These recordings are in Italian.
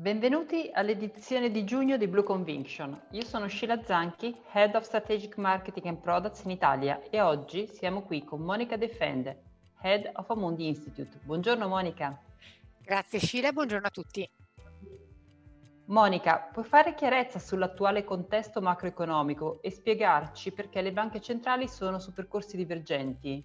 Benvenuti all'edizione di giugno di Blue Conviction. Io sono Sheila Zanchi, Head of Strategic Marketing and Products in Italia e oggi siamo qui con Monica Defende, Head of Amundi Institute. Buongiorno Monica. Grazie Sheila, buongiorno a tutti. Monica, puoi fare chiarezza sull'attuale contesto macroeconomico e spiegarci perché le banche centrali sono su percorsi divergenti?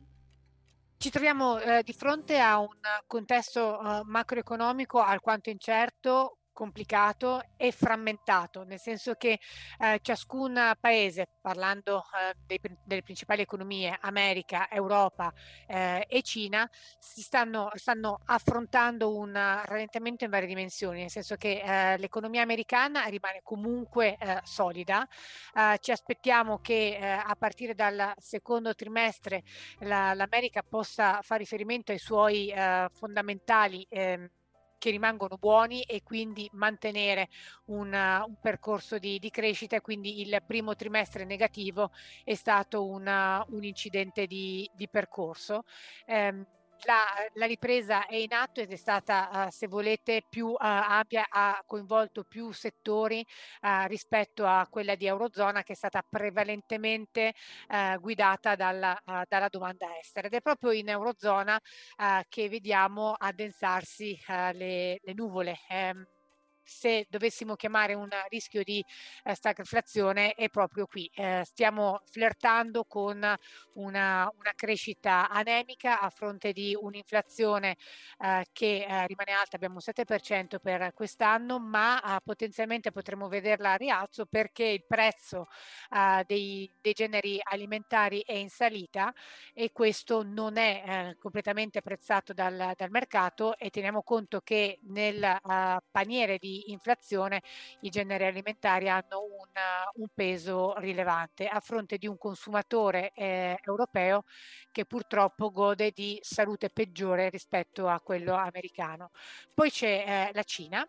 Ci troviamo eh, di fronte a un contesto eh, macroeconomico alquanto incerto complicato e frammentato, nel senso che eh, ciascun paese, parlando eh, dei, delle principali economie, America, Europa eh, e Cina, si stanno, stanno, affrontando un rallentamento in varie dimensioni, nel senso che eh, l'economia americana rimane comunque eh, solida. Eh, ci aspettiamo che a partire dal secondo trimestre la, l'America possa fare riferimento ai suoi fondamentali ehm, che rimangono buoni e quindi mantenere un, un percorso di, di, crescita. Quindi il primo trimestre negativo è stato una, un incidente di, di percorso. Eh, la, la, ripresa è in atto ed è stata, uh, se volete, più uh, ampia, ha coinvolto più settori uh, rispetto a quella di Eurozona che è stata prevalentemente guidata dalla, dalla, domanda estera. Ed è proprio in Eurozona che vediamo addensarsi le, le, nuvole. Um, se dovessimo chiamare un rischio di eh, stagflazione è proprio qui. Eh, stiamo flirtando con una, una, crescita anemica a fronte di un'inflazione eh, che eh, rimane alta, abbiamo un 7% per quest'anno, ma eh, potenzialmente potremmo vederla a rialzo perché il prezzo eh, dei, dei, generi alimentari è in salita e questo non è completamente prezzato dal, dal, mercato e teniamo conto che nel paniere di inflazione i generi alimentari hanno una, un peso rilevante a fronte di un consumatore eh, europeo che purtroppo gode di salute peggiore rispetto a quello americano. Poi c'è eh, la Cina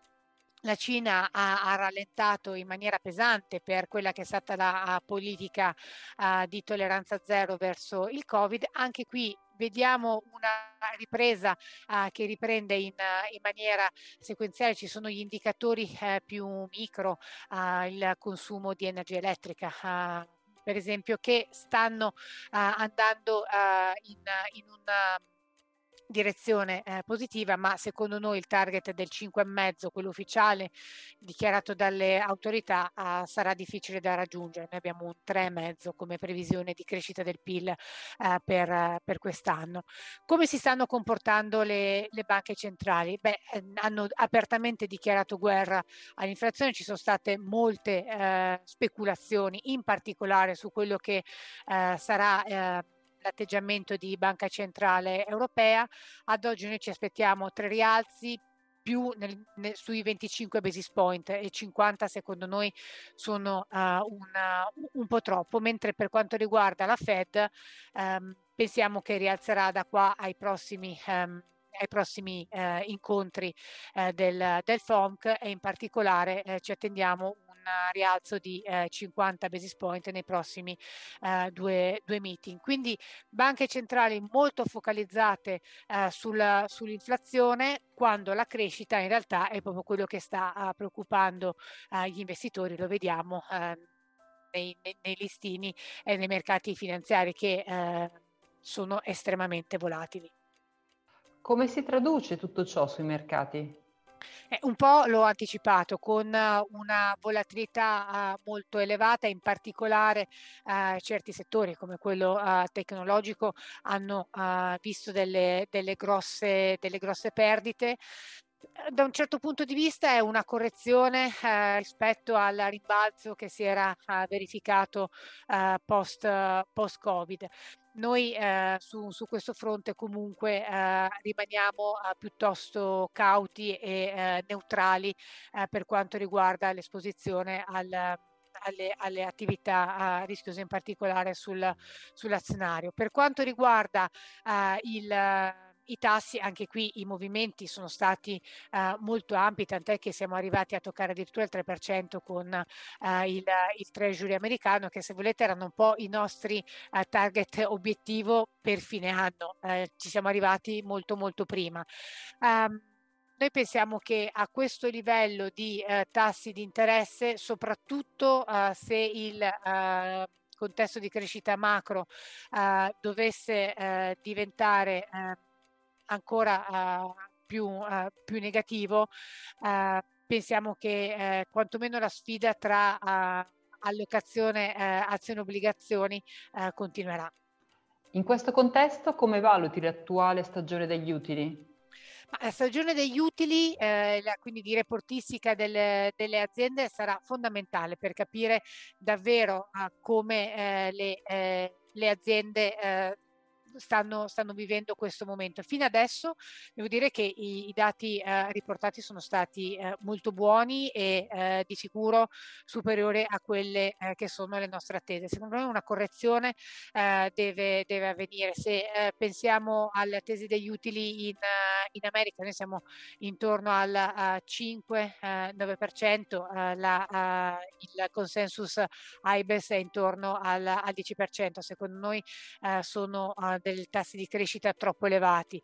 la Cina ha, ha, rallentato in maniera pesante per quella che è stata la politica uh, di tolleranza zero verso il Covid. Anche qui vediamo una ripresa uh, che riprende in, uh, in, maniera sequenziale, ci sono gli indicatori uh, più micro, il consumo di energia elettrica. per esempio, che stanno andando in, in un direzione eh, positiva, ma secondo noi il target del 5,5, quello ufficiale dichiarato dalle autorità, eh, sarà difficile da raggiungere. Noi abbiamo un 3,5 come previsione di crescita del PIL eh, per, per, quest'anno. Come si stanno comportando le, le banche centrali? Beh, ehm, hanno apertamente dichiarato guerra all'inflazione, ci sono state molte eh, speculazioni, in particolare su quello che eh, sarà eh, l'atteggiamento di Banca Centrale Europea. Ad oggi noi ci aspettiamo tre rialzi più nel, nel, sui 25 basis point e 50 secondo noi sono uh, una, un po' troppo, mentre per quanto riguarda la Fed um, pensiamo che rialzerà da qua ai prossimi um, ai prossimi eh, incontri eh, del, del FOMC e in particolare eh, ci attendiamo rialzo di eh, 50 basis point nei prossimi eh, due, due, meeting. Quindi banche centrali molto focalizzate eh, sul, sull'inflazione quando la crescita in realtà è proprio quello che sta eh, preoccupando eh, gli investitori, lo vediamo ehm, nei, nei, listini e nei mercati finanziari che eh, sono estremamente volatili. Come si traduce tutto ciò sui mercati? Eh, un po' l'ho anticipato con una volatilità uh, molto elevata, in particolare uh, certi settori come quello uh, tecnologico hanno visto delle, delle, grosse, delle grosse perdite da un certo punto di vista è una correzione eh, rispetto al rimbalzo che si era eh, verificato eh, post, Covid. Noi eh, su, su, questo fronte comunque eh, rimaniamo eh, piuttosto cauti e eh, neutrali eh, per quanto riguarda l'esposizione al, alle, alle, attività rischiose, in particolare sul, sull'azionario. Per quanto riguarda il i tassi, anche qui i movimenti sono stati uh, molto ampi, tant'è che siamo arrivati a toccare addirittura il 3% con uh, il, il, Treasury americano, che se volete erano un po' i nostri uh, target obiettivo per fine anno. ci siamo arrivati molto molto prima. Um, noi pensiamo che a questo livello di uh, tassi di interesse, soprattutto uh, se il contesto di crescita macro dovesse diventare ancora più, più, negativo, pensiamo che quantomeno la sfida tra allocazione azioni e obbligazioni continuerà. In questo contesto come valuti l'attuale stagione degli utili? La stagione degli utili, eh, la, quindi di reportistica delle, delle, aziende, sarà fondamentale per capire davvero eh, come eh, le, eh, le, aziende eh, stanno, stanno, vivendo questo momento. Fino adesso devo dire che i, i dati eh, riportati sono stati eh, molto buoni e eh, di sicuro superiori a quelle eh, che sono le nostre attese. Secondo me una correzione eh, deve, deve, avvenire. Se eh, pensiamo alle attese degli utili in, in, America, noi siamo intorno al 5-9%, la, il consensus IBES è intorno al, al 10%. Secondo noi sono dei tassi di crescita troppo elevati.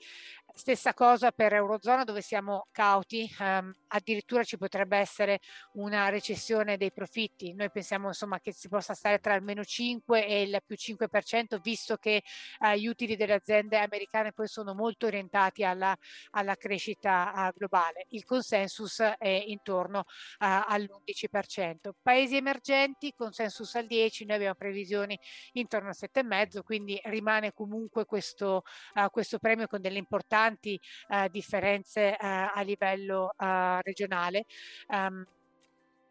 Stessa cosa per Eurozona dove siamo cauti, ehm, addirittura ci potrebbe essere una recessione dei profitti. Noi pensiamo insomma che si possa stare tra il meno 5 e il più 5%, visto che eh, gli utili delle aziende americane poi sono molto orientati alla, alla crescita eh, globale. Il consensus è intorno eh, all'11%. Paesi emergenti, consensus al 10, noi abbiamo previsioni intorno al 7,5, quindi rimane comunque questo, uh, questo premio con delle importanti importanti eh, differenze eh, a livello eh, regionale. Um,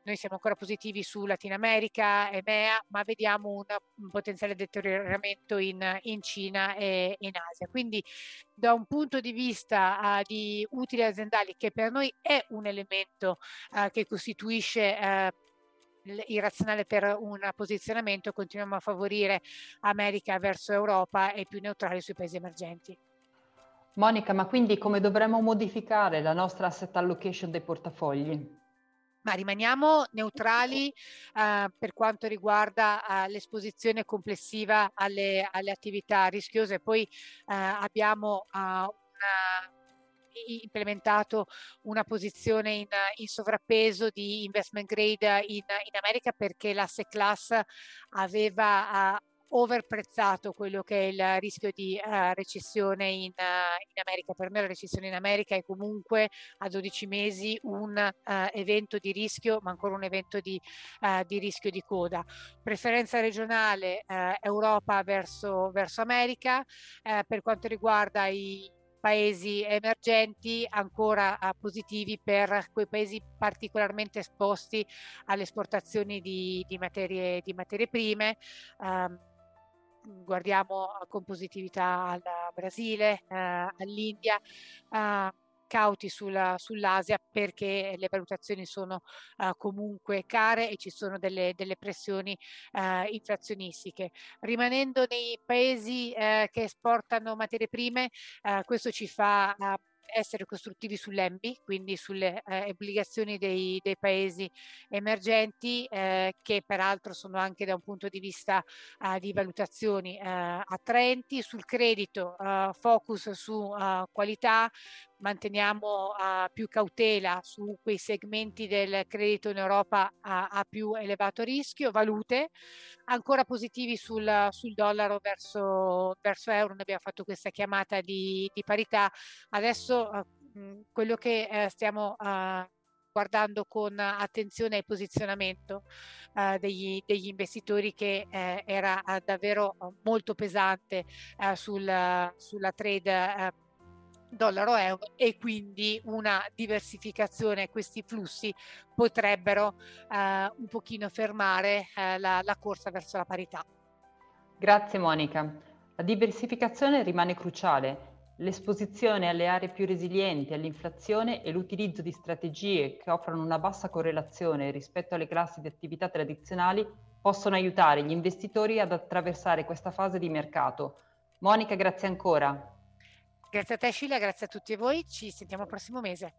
noi siamo ancora positivi su Latina America, EMEA, ma vediamo un, un potenziale deterioramento in, in, Cina e in Asia. Quindi da un punto di vista uh, di utili aziendali, che per noi è un elemento uh, che costituisce uh, il razionale per un posizionamento, continuiamo a favorire America verso Europa e più neutrali sui paesi emergenti. Monica, ma quindi come dovremmo modificare la nostra asset allocation dei portafogli? Ma rimaniamo neutrali uh, per quanto riguarda uh, l'esposizione complessiva alle, alle, attività rischiose. Poi uh, abbiamo una, implementato una posizione in, in, sovrappeso di investment grade in, in America perché l'asset class aveva overprezzato quello che è il rischio di uh, recessione in, uh, in, America. Per me la recessione in America è comunque a 12 mesi un uh, evento di rischio, ma ancora un evento di, di rischio di coda. Preferenza regionale Europa verso, verso America. per quanto riguarda i paesi emergenti ancora positivi per quei paesi particolarmente esposti alle esportazioni di, di, materie, di materie, prime. Um, guardiamo con positività al Brasile, eh, all'India, eh, cauti sulla, sull'Asia perché le valutazioni sono uh, comunque care e ci sono delle, delle pressioni uh, inflazionistiche. Rimanendo nei paesi uh, che esportano materie prime, questo ci fa essere costruttivi sull'EMBI, quindi sulle eh, obbligazioni dei, dei, paesi emergenti, eh, che peraltro sono anche da un punto di vista eh, di valutazioni eh, attraenti, sul credito eh, focus su eh, qualità, manteniamo uh, più cautela su quei segmenti del credito in Europa a, a più elevato rischio, valute ancora positivi sul, sul dollaro verso, verso, euro, noi abbiamo fatto questa chiamata di, di parità, adesso uh, quello che uh, stiamo guardando con attenzione al posizionamento uh, degli, degli, investitori che eh, era davvero molto pesante uh, sul, sulla trade dollaro-euro e quindi una diversificazione, questi flussi potrebbero eh, un pochino fermare eh, la, la corsa verso la parità. Grazie Monica. La diversificazione rimane cruciale. L'esposizione alle aree più resilienti all'inflazione e l'utilizzo di strategie che offrono una bassa correlazione rispetto alle classi di attività tradizionali possono aiutare gli investitori ad attraversare questa fase di mercato. Monica, grazie ancora. Grazie a te Scilla, grazie a tutti voi, ci sentiamo il prossimo mese.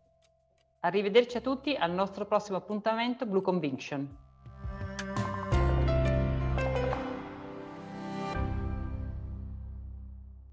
Arrivederci a tutti al nostro prossimo appuntamento Blue Conviction.